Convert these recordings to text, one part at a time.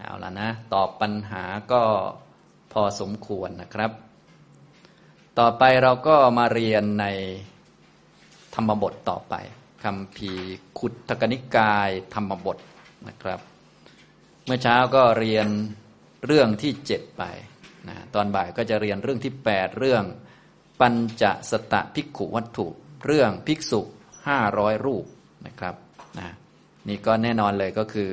เอาละนะ ตอบปัญหาก็พอสมควรนะครับ ต่อไปเราก็มาเรียนในธรรมบทต่อไปคำพีขุดทกนิกายธรรมบทนะครับ เมื่อเช้าก็เรียนเรื่องที่เจ็ดไปนะตอนบ่ายก็จะเรียนเรื่องที่แปดเรื่องปัญจสตะภิกขุวัตถุ เรื่องภิกษุห้าร้อยรูปนะครับนะนี่ก็แน่นอนเลยก็คือ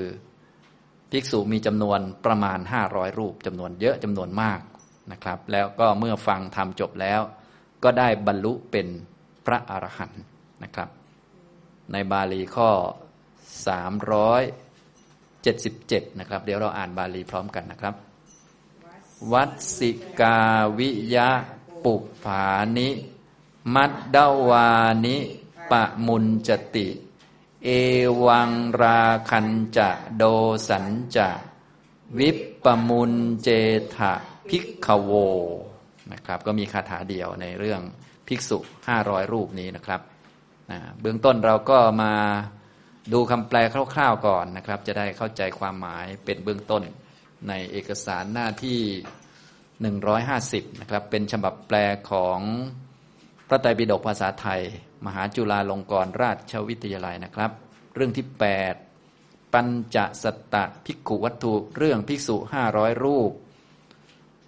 ภิกษุมีจำนวนประมาณ 500 รูปจำนวนเยอะจำนวนมากนะครับ แล้วก็เมื่อฟังทำจบแล้ว ก็ได้บรรลุเป็นพระอรหันต์นะครับ ในบาลีข้อ 377 นะครับ เดี๋ยวเราอ่านบาลีพร้อมกันนะครับ วัดสิกาวิยะปุภานิ มัดดาวานิ ปะมุนจติ เอวังราคันจะโดสันจะวิปปมุนเจถะพิกขโวนะครับก็มีคาถาเดียวในเรื่องภิกษุห้าร้อยรูปนี้นะครับนะเบื้องต้นเราก็มาดูคำแปลคร่าวๆก่อนนะครับ จะได้เข้าใจความหมายเป็นเบื้องต้นในเอกสารหน้าที่ 150 นะครับ เป็นฉบับแปลของ พระไตรปิฎกภาษาไทย มหาจุฬาลงกรณราชวิทยาลัยนะครับ เรื่องที่ 8 ปัญจสตะภิกขุวัตถุเรื่องภิกษุ500รูป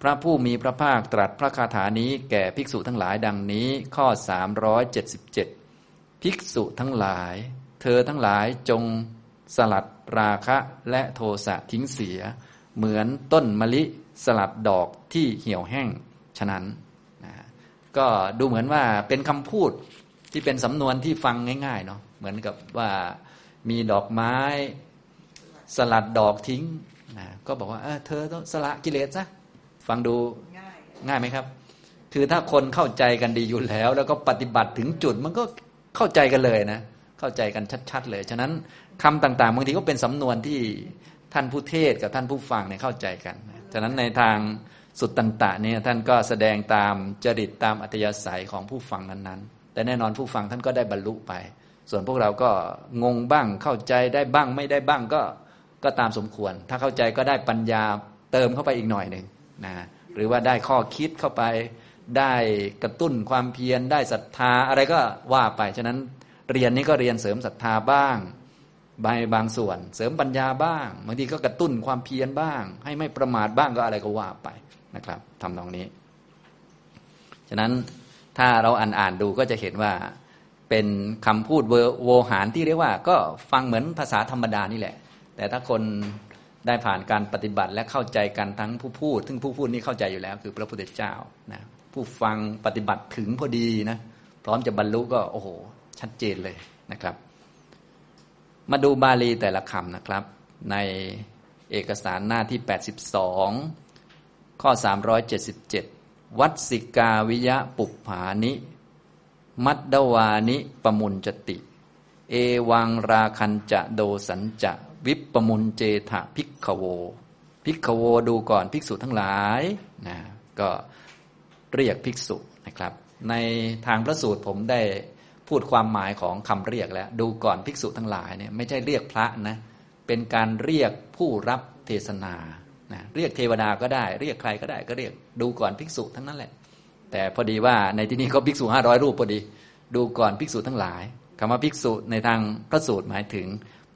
พระผู้มีพระภาคตรัสพระคาถานี้แก่ภิกษุทั้งหลายดังนี้ข้อ 377 ภิกษุทั้งหลาย เธอทั้งหลายจงสลัดราคะและโทสะทิ้งเสีย เหมือนต้นมะลิสลัดดอกที่เหี่ยวแห้ง ฉะนั้น ก็ดูเหมือนว่าเป็นคำพูดที่เป็นสำนวนที่ฟังง่ายๆเนาะเหมือนกับว่ามีดอกไม้สลัดดอกทิ้งนะก็บอกว่าเออเธอต้องสละกิเลสซะฟังดูง่ายไหมครับ คือถ้าคนเข้าใจกันดีอยู่แล้ว แล้วก็ปฏิบัติถึงจุดมันก็เข้าใจกันเลยนะ เข้าใจกันชัด ๆ เลย ฉะนั้นคำต่างๆบางทีก็เป็นสำนวนที่ท่านผู้เทศกับท่านผู้ฟังเนี่ยเข้าใจกัน ฉะนั้นในทาง สุดตันตะเนี่ยท่านก็แสดงตามจริตตามอัตยาศัยของผู้ฟังนั้นๆ แต่แน่นอนผู้ฟังท่านก็ได้บรรลุไป ส่วนพวกเราก็งงบ้างเข้าใจได้บ้างไม่ได้บ้างก็ก็ตามสมควร ถ้าเข้าใจก็ได้ปัญญาเติมเข้าไปอีกหน่อยหนึ่งนะหรือว่าได้ข้อคิดเข้าไป ได้กระตุ้นความเพียรได้ศรัทธาอะไรก็ว่าไปฉะนั้นเรียนนี้ก็เรียนเสริมศรัทธาบ้างบางบางส่วน เสริมปัญญาบ้างบางทีก็กระตุ้นความเพียรบ้าง ให้ไม่ประมาทบ้างก็อะไรก็ว่าไป นะครับทำตรงนี้ ฉะนั้นถ้าเราอ่านอ่านดูก็จะเห็นว่าเป็นคำพูดโวหารที่เรียกว่าก็ฟังเหมือนภาษาธรรมดานี่แหละ แต่ถ้าคนได้ผ่านการปฏิบัติและเข้าใจกันทั้งผู้พูด ซึ่งผู้พูดนี่เข้าใจอยู่แล้ว คือพระพุทธเจ้านะผู้ฟังปฏิบัติถึงพอดีนะพร้อมจะบรรลุก็โอ้โห ชัดเจนเลยนะครับ มาดูบาลีแต่ละคำนะครับ ในเอกสารหน้าที่ 82 ข้อ 377 วัดสิกาวิยะปุปผานิ มัดดวานิปมุนจติ เอวังราคันจะโดสันจะ วิปปมุนเจทะพิกขโว พิกขโวดูก่อนภิกษุทั้งหลายนะก็เรียกภิกษุนะครับ ในทางพระสูตรผมได้พูดความหมายของคำเรียกแล้ว ดูก่อนภิกษุทั้งหลายเนี่ยไม่ใช่เรียกพระนะเป็นการเรียกผู้รับเทศนา นะเรียกเทวดาก็ได้ เรียกใครก็ได้ก็เรียกดูก่อนภิกษุทั้งนั้นแหละ แต่พอดีว่าในที่นี้ก็ภิกษุห้าร้อยรูปพอดี ดูก่อนภิกษุทั้งหลายคำว่าภิกษุในทางพระสูตรหมายถึง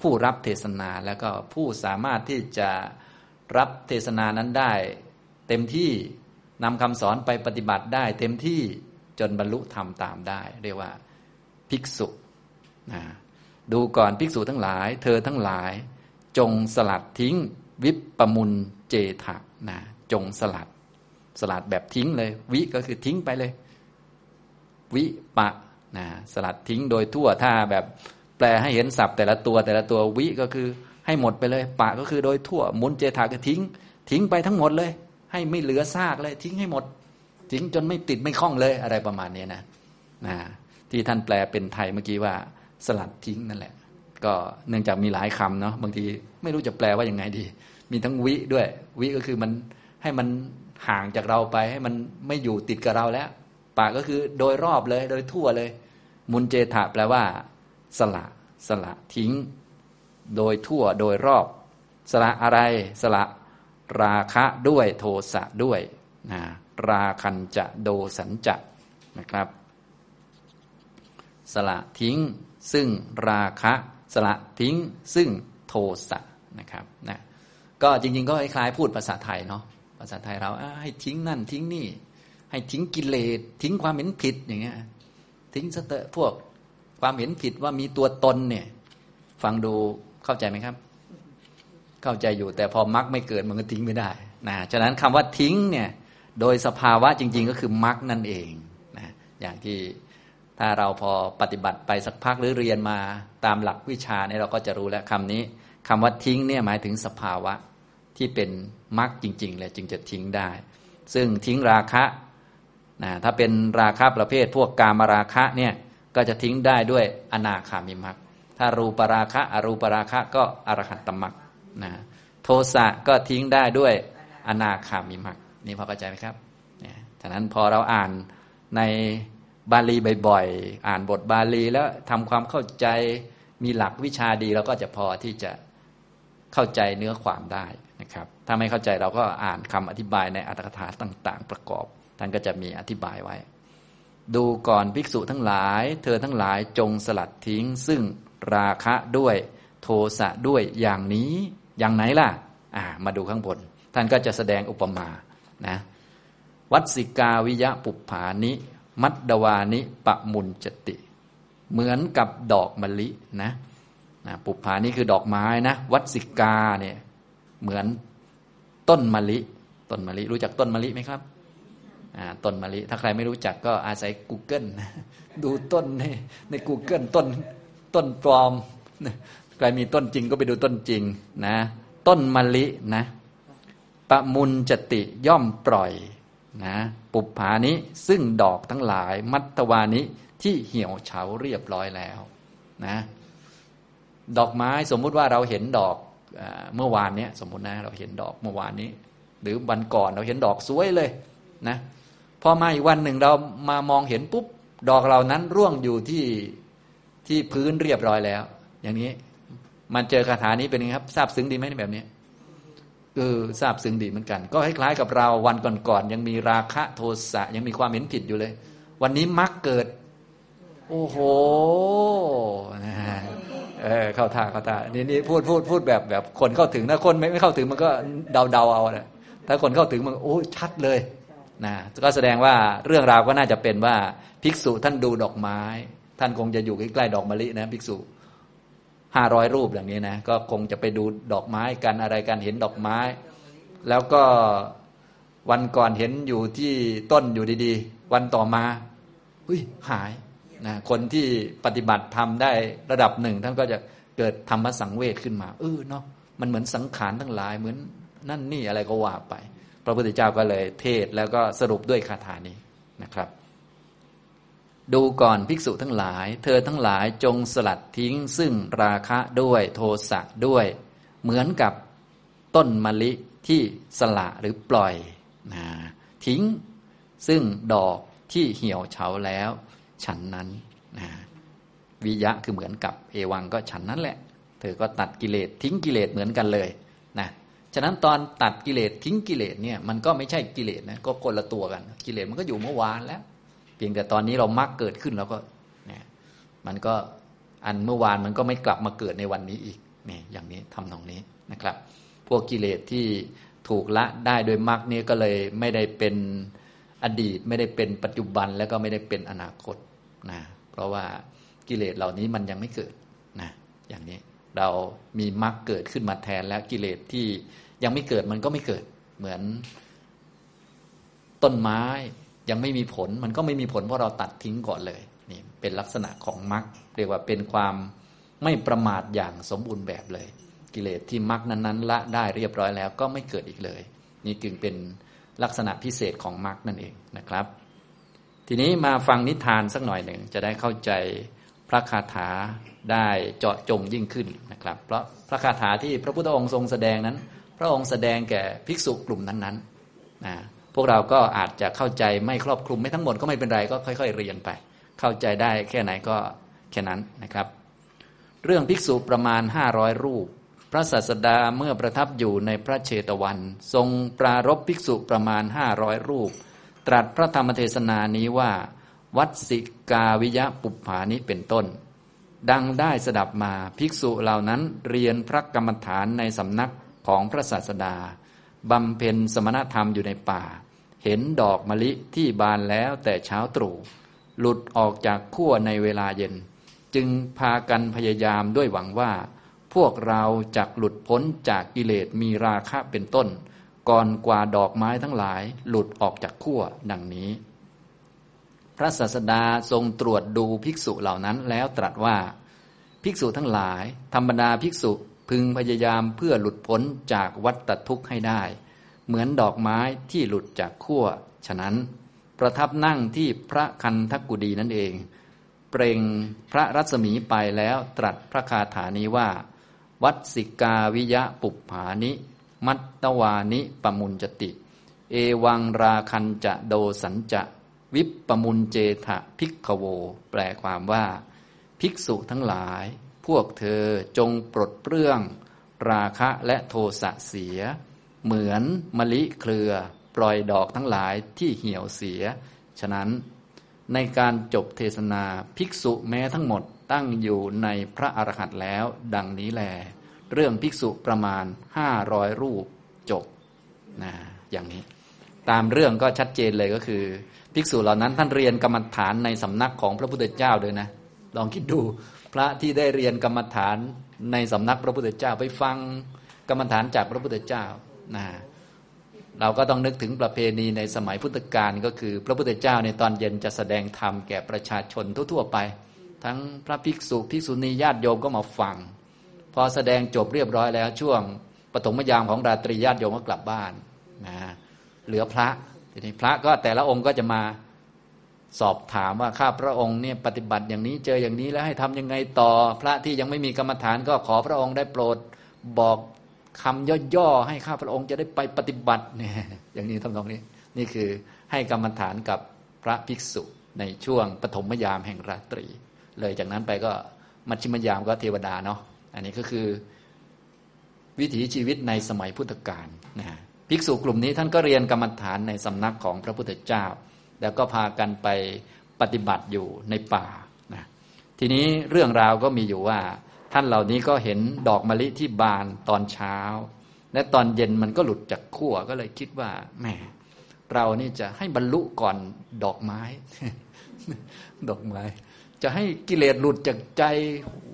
ผู้รับเทศนาแล้วก็ผู้สามารถที่จะรับเทศนานั้นได้ เต็มที่นำคำสอนไปปฏิบัติได้ เต็มที่จนบรรลุธรรมตามได้ เรียกว่าภิกษุนะดูก่อนภิกษุทั้งหลาย เธอทั้งหลาย จงสลัดทิ้งวิปปมุน จถะนะจงสลัด สลัดแบบทิ้งเลย วิก็คือทิ้งไปเลย วิปะนะสลัดทิ้งโดยทั่วถ้าแบบแปลให้เห็นศัพท์แต่ละตัวแต่ละตัววิก็คือให้หมดไปเลย ปะก็คือโดยทั่วมุนเจถาก็ทิ้ง ทิ้งไปทั้งหมดเลย ให้ไม่เหลือซากเลย ทิ้งให้หมด ทิ้งจนไม่ติดไม่คล้องเลยอะไรประมาณนี้นะนะที่ท่านแปลเป็นไทยเมื่อกี้ว่า สลัดทิ้งนั่นแหละ ก็เนื่องจากมีหลายคำเนาะบางทีไม่รู้จะแปลว่ายังไงดี มีทั้งวิด้วย วิก็คือมันให้มันห่างจากเราไป ให้มันไม่อยู่ติดกับเราแล้วปะก็คือโดยรอบเลย โดยทั่วเลย มุนเจถาแปลว่า สละ สละทิ้ง โดยทั่ว โดยรอบ สละอะไร สละ ราคะด้วยโทสะด้วยนะราคันจะโดสันจะนะครับ สละทิ้ง ซึ่งราคะ สละทิ้ง ซึ่งโทสะนะครับนะ ก็จริง ๆ ก็คล้ายๆพูดภาษาไทยเนาะภาษาไทยเราให้ทิ้งนั่นทิ้งนี่ ให้ทิ้งกิเลสทิ้งความเห็นผิดอย่างเงี้ยทิ้งสเตพวกความเห็นผิดว่ามีตัวตนเนี่ย ฟังดูเข้าใจไหมครับ เข้าใจอยู่แต่พอมรรคไม่เกิดมันก็ทิ้งไม่ได้นะฉะนั้นคำว่าทิ้งเนี่ยโดยสภาวะจริง ๆ ก็คือมรรคนั่นเองนะอย่างที่ถ้าเราพอปฏิบัติไปสักพักหรือเรียนมาตามหลักวิชาเนี่ยเราก็จะรู้แล้วคำนี้ คำว่าทิ้งเนี่ยหมายถึงสภาวะที่เป็นมรรคจริง ๆ เลยจึงจะทิ้งได้ ซึ่งทิ้งราคะนะถ้าเป็นราคะประเภทพวกกามราคะเนี่ยก็จะทิ้งได้ด้วยอนาคามิมรรคถ้ารูปราคะอรูปราคะก็อรหัตตมรรคนะโทสะก็ทิ้งได้ด้วยอนาคามิมรรคนี่พอเข้าใจไหมครับเนี่ยฉะนั้นพอเราอ่านในบาลีบ่อยๆ อ่านบทบาลีแล้วทำความเข้าใจมีหลักวิชาดีเราก็จะพอที่จะ เข้าใจเนื้อความได้นะครับถ้าไม่เข้าใจเราก็อ่านคำอธิบายในอัตถกถาต่าง ๆ ประกอบ ท่านก็จะมีอธิบายไว้ ดูก่อนภิกษุทั้งหลาย เธอทั้งหลายจงสลัดทิ้ง ซึ่งราคะด้วยโทสะด้วยอย่างนี้อย่างไหนล่ะอ่ามาดูข้างบน ท่านก็จะแสดงอุปมานะวัดสิกาวิยะปุปผานิ มัดดวานิปะมุนจติ เหมือนกับดอกมะลินะ นะปุปผานี่คือดอกไม้นะ วัดสิกาเนี่ยเหมือนต้นมะลิ ต้นมะลิรู้จักต้นมะลิไหมครับต้นมะลิ ถ้าใครไม่รู้จักก็อาศัย Google ดูต้นในใน Google ต้นต้นปลอม ใครมีต้นจริงก็ไปดูต้นจริงนะ ต้นมะลินะปะมุนจติย่อมปล่อยนะปุปผานิซึ่งดอกทั้งหลายมัตตวานิที่เหี่ยวเฉาเรียบร้อยแล้วนะ ดอกไม้สมมุติว่าเราเห็นดอกเมื่อวานนี้สมมตินะเราเห็นดอกเมื่อวานนี้ หรือวันก่อนเราเห็นดอกสวยเลยนะพอมาอีกวันหนึ่งเรามามองเห็นปุ๊บดอกเหล่านั้นร่วงอยู่ที่ที่พื้นเรียบร้อยแล้ว อย่างนี้มันเจอคาถานี้เป็นไงครับทราบซึ้งดีไหมแบบนี้เออทราบซึ้งดีเหมือนกัน ก็คล้ายๆกับเราวันก่อนๆยังมีราคะโทสะยังมีความเห็นผิดอยู่เลย วันนี้มักเกิด โอ้โหนะ เออเข้าท่าเข้าท่านี่นี่พูดพูดพูดแบบแบบคนเข้าถึงถ้าคนไม่ไม่เข้าถึงมันก็เดาเดาเอาแหละถ้าคนเข้าถึงมันโอ้ชัดเลยนะก็แสดงว่าเรื่องราวก็น่าจะเป็นว่าภิกษุท่านดูดอกไม้ ท่านคงจะอยู่ใกล้ๆดอกมะลินะภิกษุห้าร้อยรูปอย่างนี้นะก็คงจะไปดูดอกไม้กันอะไรกันเห็นดอกไม้ แล้วก็วันก่อนเห็นอยู่ที่ต้นอยู่ดีๆ วันต่อมาอุ้ยหาย นะคนที่ปฏิบัติทำได้ระดับหนึ่ง ท่านก็จะเกิดธรรมสังเวชขึ้นมาเออเนาะมันเหมือนสังขารทั้งหลายเหมือนนั่นนี่อะไรก็ว่าไป พระพุทธเจ้าก็เลยเทศแล้วก็สรุปด้วยคาถานี้นะครับ ดูก่อนภิกษุทั้งหลาย เธอทั้งหลายจงสลัดทิ้ง ซึ่งราคะด้วยโทสะด้วย เหมือนกับต้นมะลิที่สละหรือปล่อยนะทิ้ง ซึ่งดอกที่เหี่ยวเฉาแล้ว ฉันนั้นนะวิยะคือเหมือนกับเอวังก็ฉันนั้นแหละ เธอก็ตัดกิเลสทิ้งกิเลสเหมือนกันเลยนะฉะนั้นตอนตัดกิเลสทิ้งกิเลสเนี่ยมันก็ไม่ใช่กิเลสนะก็คนละตัวกัน กิเลสมันก็อยู่เมื่อวานแล้ว เพียงแต่ตอนนี้เรามักเกิดขึ้นแล้วก็เนี่ยมันก็อันเมื่อวานมันก็ไม่กลับมาเกิดในวันนี้อีกเนี่ยอย่างนี้ทำตรงนี้นะครับ พวกกิเลสที่ถูกละได้โดยมรรคนี้ก็เลยไม่ได้เป็นอดีต ไม่ได้เป็นปัจจุบันแล้วก็ไม่ได้เป็นอนาคต นะเพราะว่ากิเลสเหล่านี้มันยังไม่เกิดนะอย่างนี้เรามีมรรคเกิดขึ้นมาแทนแล้วกิเลสที่ยังไม่เกิดมันก็ไม่เกิดเหมือน ต้นไม้ยังไม่มีผล มันก็ไม่มีผลเพราะเราตัดทิ้งก่อนเลยนี่เป็นลักษณะของมรรคเรียกว่าเป็นความไม่ประมาทอย่างสมบูรณ์แบบเลย กิเลสที่มรรคนั้นๆละได้เรียบร้อยแล้วก็ไม่เกิดอีกเลย นี่จึงเป็นลักษณะพิเศษของมรรคนั่นเองนะครับ ทีนี้มาฟังนิทานสักหน่อยหนึ่งจะได้เข้าใจพระคาถาได้เจาะจงยิ่งขึ้นนะครับ เพราะพระคาถาที่พระพุทธองค์ทรงแสดงนั้น พระองค์แสดงแก่ภิกษุกลุ่มนั้นๆนะพวกเราก็อาจจะเข้าใจไม่ครอบคลุมไม่ทั้งหมดก็ไม่เป็นไรก็ค่อย ๆ เรียนไป เข้าใจได้แค่ไหนก็แค่นั้นนะครับ เรื่องภิกษุประมาณห้าร้อยรูป พระศาสดาเมื่อประทับอยู่ในพระเชตวัน ทรงปรารบภิกษุประมาณห้าร้อยรูป ตรัสพระธรรมเทศนานี้ว่า วัดสิกาวิยะปุปผานิเป็นต้น ดังได้สดับมาภิกษุเหล่านั้นเรียนพระกรรมฐานในสำนักของพระศาสดาบำเพ็ญสมณธรรมอยู่ในป่า เห็นดอกมะลิที่บานแล้วแต่เช้าตรู่หลุดออกจากขั้วในเวลาเย็น จึงพากันพยายามด้วยหวังว่า พวกเราจะหลุดพ้นจากกิเลสมีราคะเป็นต้น ก่อนกว่าดอกไม้ทั้งหลายหลุดออกจากขั้วดังนี้ พระศาสดาทรงตรวจดูภิกษุเหล่านั้นแล้วตรัสว่า ภิกษุทั้งหลาย ธรรมดาภิกษุพึงพยายามเพื่อหลุดพ้นจากวัฏทุกข์ให้ได้ เหมือนดอกไม้ที่หลุดจากขั้วฉะนั้นประทับนั่งที่พระคันทกุดีนั่นเอง เปล่งพระรัศมีไปแล้วตรัสพระคาถานี้ว่า วัดสิกาวิยะปุปผานิ มัตตวานิปมุญจติ เอวังราคันจะโดสัญจะ วิปปมุญเจทะพิกขโว แปลความว่า ภิกษุทั้งหลาย พวกเธอจงปลดเปลื้อง ราคะและโทสะเสีย เหมือนมะลิเครือ ปล่อยดอกทั้งหลายที่เหี่ยวเสีย ฉะนั้น ในการจบเทศนาภิกษุแม้ทั้งหมดตั้งอยู่ในพระอรหันต์แล้ว ดังนี้แล เรื่องภิกษุประมาณห้าร้อยรูปจบนะอย่างนี้ ตามเรื่องก็ชัดเจนเลยก็คือ ภิกษุเหล่านั้นท่านเรียนกรรมฐานในสำนักของพระพุทธเจ้าด้วยนะ ลองคิดดูพระที่ได้เรียนกรรมฐานในสำนักพระพุทธเจ้าไปฟังกรรมฐานจากพระพุทธเจ้านะเราก็ต้องนึกถึงประเพณีในสมัยพุทธกาลก็คือ พระพุทธเจ้าในตอนเย็นจะแสดงธรรมแก่ประชาชนทั่ว ๆ ไป ทั้งพระภิกษุภิกษุณีญาติโยมก็มาฟัง พอแสดงจบเรียบร้อยแล้ว ช่วงปฐมยามของราตรีญาติโยมก็กลับบ้านนะเหลือพระทีนี้พระก็แต่ละองค์ก็จะมาสอบถามว่าข้าพระองค์เนี่ยปฏิบัติอย่างนี้เจออย่างนี้แล้วให้ทํำยังไงต่อ พระที่ยังไม่มีกรรมฐานก็ขอพระองค์ได้โปรดบอกคำย่อๆให้ข้าพระองค์จะได้ไปปฏิบัติเนี่ยอย่างนี้ทำนองนี้ นี่คือให้กรรมฐานกับพระภิกษุในช่วงปฐมยามแห่งราตรี เลยจากนั้นไปก็มัชชิมยามก็เทวดาเนาะ อันนี้ก็คือวิถีชีวิตในสมัยพุทธกาลนะภิกษุกลุ่มนี้ท่านก็เรียนกรรมฐานในสำนักของพระพุทธเจ้า แล้วก็พากันไปปฏิบัติอยู่ในป่านะทีนี้เรื่องราวก็มีอยู่ว่า ท่านเหล่านี้ก็เห็นดอกมะลิที่บานตอนเช้า และตอนเย็นมันก็หลุดจากขั้วก็เลยคิดว่าแหมเรานี่จะให้บรรลุก่อนดอกไม้ ดอกไม้ จะให้กิเลสหลุดจากใจ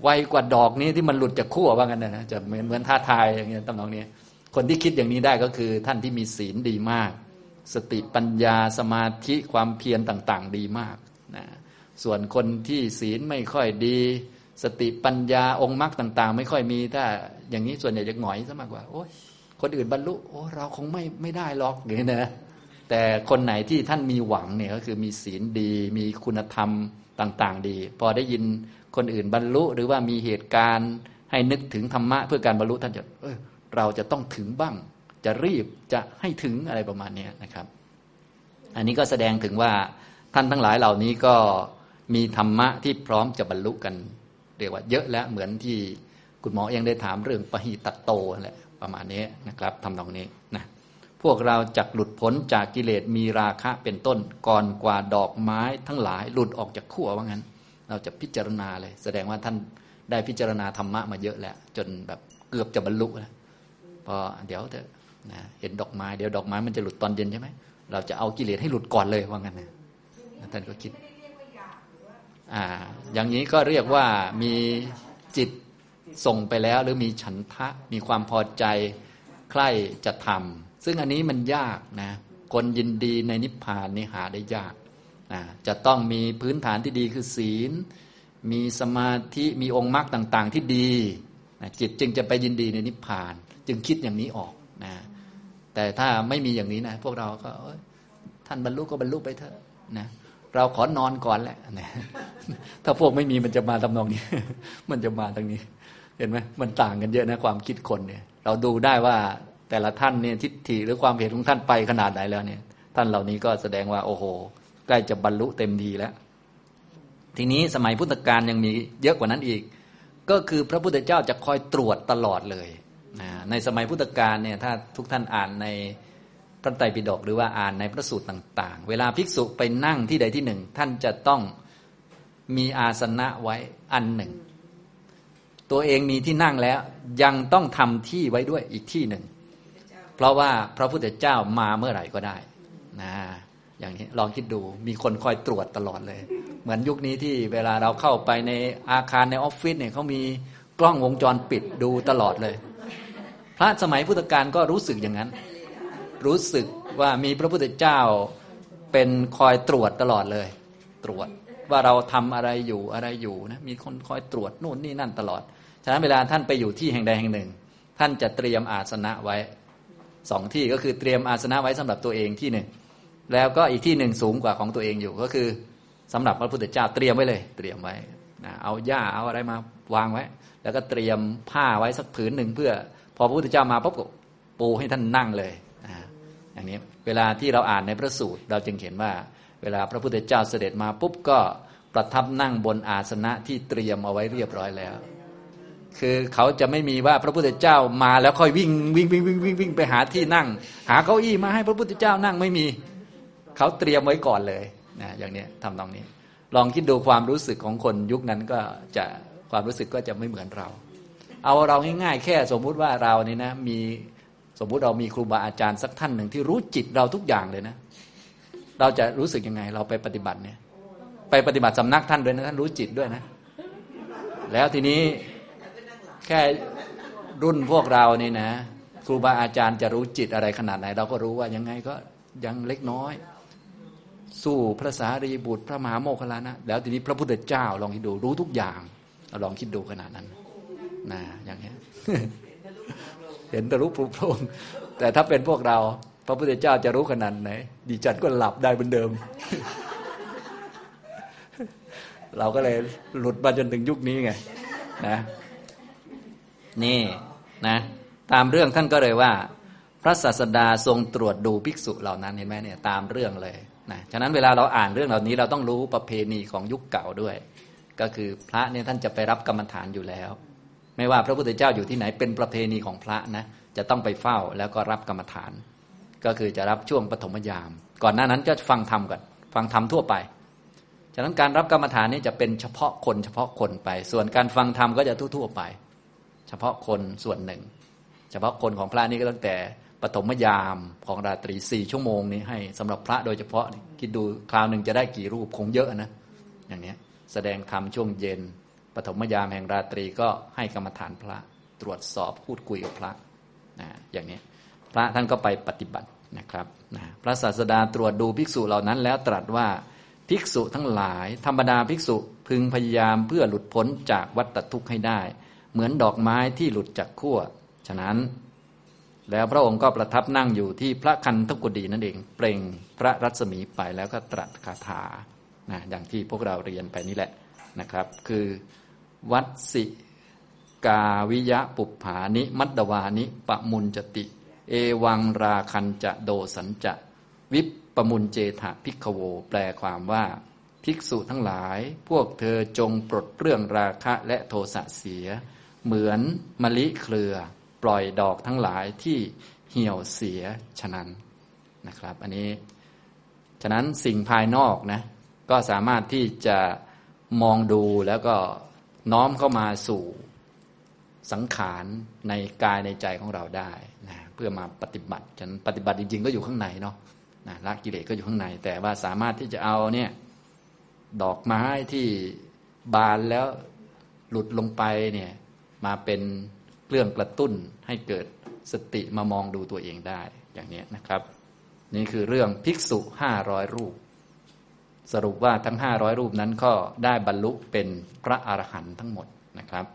ไวกว่าดอกนี้ที่มันหลุดจากขั้วว่างั้นนะจะเหมือนเหมือนท่าทายอย่างเงี้ยตำนองนี้คนที่คิดอย่างนี้ได้ก็คือท่านที่มีศีลดีมาก สติปัญญาสมาธิความเพียรต่างๆ ดีมากนะส่วนคนที่ศีลไม่ค่อยดี สติปัญญาองค์มรรคต่าง ๆ ไม่ค่อยมีถ้าอย่างนี้ส่วนใหญ่จะหงอยซะมากกว่าโอ้ยคนอื่นบรรลุโอ้เราคงไม่ไม่ได้หรอกอย่างนี้นะ แต่คนไหนที่ท่านมีหวังเนี่ยก็คือมีศีลดี มีคุณธรรมต่าง ๆ ดี พอได้ยินคนอื่นบรรลุ หรือว่ามีเหตุการณ์ให้นึกถึงธรรมะเพื่อการบรรลุท่านจะเออเราจะต้องถึงบ้าง จะรีบจะให้ถึงอะไรประมาณนี้นะครับ อันนี้ก็แสดงถึงว่าท่านทั้งหลายเหล่านี้ก็มีธรรมะที่พร้อมจะบรรลุกันเรียกว่าเยอะแล้วเหมือนที่คุณหมอยังได้ถามเรื่องปหิตโตแหละประมาณนี้นะครับทำตรงนี้นะ พวกเราจักหลุดพ้นจากกิเลสมีราคะเป็นต้นก่อนกว่าดอกไม้ทั้งหลายหลุดออกจากขั้วว่างั้น เราจะพิจารณาเลย แสดงว่าท่านได้พิจารณาธรรมะมาเยอะแล้ว จนแบบเกือบจะบรรลุแล้วพอเดี๋ยวเถอะนะเห็นดอกไม้เดี๋ยวดอกไม้มันจะหลุดตอนเย็นใช่ไหมเราจะเอากิเลสให้หลุดก่อนเลยว่างั้นนะท่านก็คิดอ่าอย่างนี้ก็เรียกว่ามีจิตส่งไปแล้ว หรือมีฉันทะมีความพอใจใคร่จะทำ ซึ่งอันนี้มันยากนะคนยินดีในนิพพานนี่หาได้ยากนะจะต้องมีพื้นฐานที่ดีคือศีล มีสมาธิมีองค์มรรคต่าง ๆ ที่ดีนะจิตจึงจะไปยินดีในนิพพาน จึงคิดอย่างนี้ออกนะแต่ถ้าไม่มีอย่างนี้นะพวกเราก็ท่านบรรลุก็บรรลุไปเถอะนะเราขอนอนก่อนแหละนะถ้าพวกไม่มีมันจะมาทำนองนี้ มันจะมาทางนี้ เห็นไหมมันต่างกันเยอะนะความคิดคนเนี่ย เราดูได้ว่า แต่ละท่านเนี่ยทิฏฐิหรือความเห็นของท่านไปขนาดไหนแล้วเนี่ย ท่านเหล่านี้ก็แสดงว่าโอ้โหใกล้จะบรรลุเต็มทีแล้ว ทีนี้สมัยพุทธกาลยังมีเยอะกว่านั้นอีก ก็คือพระพุทธเจ้าจะคอยตรวจตลอดเลยในสมัยพุทธกาลเนี่ยถ้าทุกท่านอ่านในพระไตรปิฎกหรือว่าอ่านในพระสูตรต่าง ๆ เวลาภิกษุไปนั่งที่ใดที่หนึ่ง ท่านจะต้องมีอาสนะไว้อันหนึ่ง ตัวเองมีที่นั่งแล้วยังต้องทำที่ไว้ด้วยอีกที่หนึ่ง เพราะว่าพระพุทธเจ้ามาเมื่อไหร่ก็ได้นะอย่างนี้ลองคิดดูมีคนคอยตรวจตลอดเลย เหมือนยุคนี้ที่เวลาเราเข้าไปในอาคารในออฟฟิศเนี่ยเขามีกล้องวงจรปิดดูตลอดเลย พระสมัยพุทธกาลก็รู้สึกอย่างนั้น รู้สึกว่ามีพระพุทธเจ้าเป็นคอยตรวจตลอดเลย ตรวจว่าเราทำอะไรอยู่อะไรอยู่นะมีคนคอยตรวจนู่นนี่นั่นตลอด ฉะนั้นเวลาท่านไปอยู่ที่แห่งใดแห่งหนึ่ง ท่านจะเตรียมอาสนะไว้ สองที่ก็คือเตรียมอาสนะไว้สำหรับตัวเองที่หนึ่งแล้วก็อีกที่หนึ่งสูงกว่าของตัวเองอยู่ก็คือสำหรับพระพุทธเจ้าเตรียมไว้เลย เตรียมไว้นะเอาหญ้าเอาอะไรมาวางไว้ แล้วก็เตรียมผ้าไว้สักผืนหนึ่งเพื่อ พอพระพุทธเจ้ามาปุ๊บก็ปูให้ท่านนั่งเลยนะอย่างนี้เวลาที่เราอ่านในพระสูตร เราจึงเห็นว่า เวลาพระพุทธเจ้าเสด็จมาปุ๊บก็ประทับนั่งบนอาสนะที่เตรียมเอาไว้เรียบร้อยแล้ว คือเขาจะไม่มีว่าพระพุทธเจ้ามาแล้วค่อยวิ่งวิ่งวิ่งวิ่งวิ่งวิ่งไปหาที่นั่ง หาเก้าอี้มาให้พระพุทธเจ้านั่งไม่มี เขาเตรียมไว้ก่อนเลยนะอย่างนี้ทำตรงนี้ ลองคิดดูความรู้สึกของคนยุคนั้นก็จะความรู้สึกก็จะไม่เหมือนเรา เอาเราง่ายๆแค่สมมุติว่าเรานี่นะมีสมมุติเรามีครูบาอาจารย์สักท่านหนึ่งที่รู้จิตเราทุกอย่างเลยนะ เราจะรู้สึกยังไง เราไปปฏิบัติเนี่ย ไปปฏิบัติสำนักท่านด้วยนะท่านรู้จิตด้วยนะ แล้วทีนี้ แค่รุ่นพวกเรานี่นะ ครูบาอาจารย์จะรู้จิตอะไรขนาดไหน เราก็รู้ว่ายังไงก็ยังเล็กน้อย สู้พระสารีบุตรพระมหาโมคคลานะ แล้วทีนี้พระพุทธเจ้าลองคิดดูรู้ทุกอย่างลองคิดดูขนาดนั้นนะอย่างนี้เห็นทะลุปลุกโพรงแต่ถ้าเป็นพวกเรา พระพุทธเจ้าจะรู้ขนาดไหนดิจันก็หลับได้เหมือนเดิม เราก็เลยหลุดมาจนถึงยุคนี้ไง นะ นี่นะตามเรื่องท่านก็เลยว่า พระศาสดาทรงตรวจดูภิกษุเหล่านั้นเห็นไหมเนี่ยตามเรื่องเลยนะฉะนั้นเวลาเราอ่านเรื่องเหล่านี้เราต้องรู้ประเพณีของยุคเก่าด้วย ก็คือพระเนี่ยท่านจะไปรับกรรมฐานอยู่แล้ว ไม่ว่าพระพุทธเจ้าอยู่ที่ไหนเป็นประเพณีของพระนะจะต้องไปเฝ้าแล้วก็รับกรรมฐาน ก็คือจะรับช่วงปฐมยาม ก่อนหน้านั้นก็ฟังธรรมก่อนฟังธรรมทั่วไปฉะนั้นการรับกรรมฐานนี่จะเป็นเฉพาะคนเฉพาะคนไป ส่วนการฟังธรรมก็จะทั่วๆไป เฉพาะคนส่วนหนึ่ง เฉพาะคนของพระนี่ก็ตั้งแต่ปฐมยามของราตรีสี่ชั่วโมงนี้ให้สำหรับพระโดยเฉพาะคิดดูคราวหนึ่งจะได้กี่รูปคงเยอะนะ อย่างนี้แสดงธรรมช่วงเย็น ปฐมยามแห่งราตรีก็ให้กรรมฐานพระตรวจสอบพูดคุยกับพระนะอย่างนี้พระท่านก็ไปปฏิบัตินะครับนะพระศาสดาตรวจดูภิกษุเหล่านั้น แล้วตรัสว่าภิกษุทั้งหลาย ธรรมดาภิกษุพึงพยายามเพื่อหลุดพ้นจากวัฏทุกข์ให้ได้ เหมือนดอกไม้ที่หลุดจากขั้วฉะนั้น แล้วพระองค์ก็ประทับนั่งอยู่ที่พระคันธกุฎีนั่นเอง เปล่งพระรัศมีไปแล้วก็ตรัสคาถานะอย่างที่พวกเราเรียนไปนี่แหละนะครับ คือวัดสิกาวิยะปุปผานิ มัตตวานิปะมุนจติ เอวังราคันจะโดสันจะ วิปปมุนเจถะพิกโว แปลความว่า ภิกษุทั้งหลาย พวกเธอจงปลดเรื่องราคะและโทสะเสีย เหมือนมะลิเครือ ปล่อยดอกทั้งหลายที่เหี่ยวเสียฉะนั้นนะครับ อันนี้ฉะนั้นสิ่งภายนอกนะก็สามารถที่จะมองดูแล้วก็น้อมเข้ามาสู่สังขารในกายในใจของเราได้นะเพื่อมาปฏิบัติฉะนั้นปฏิบัติจริง ๆ ก็อยู่ข้างในเนาะนะละกิเลสก็อยู่ข้างใน แต่ว่าสามารถที่จะเอาเนี่ยดอกไม้ที่บานแล้วหลุดลงไปเนี่ย มาเป็นเรื่องกระตุ้นให้เกิดสติมามองดูตัวเองได้อย่างนี้นะครับ นี่คือเรื่องภิกษุห้าร้อยรูป สรุปว่าทั้งห้าร้อยรูปนั้นก็ได้บรรลุเป็นพระอรหันต์ทั้งหมดนะครับ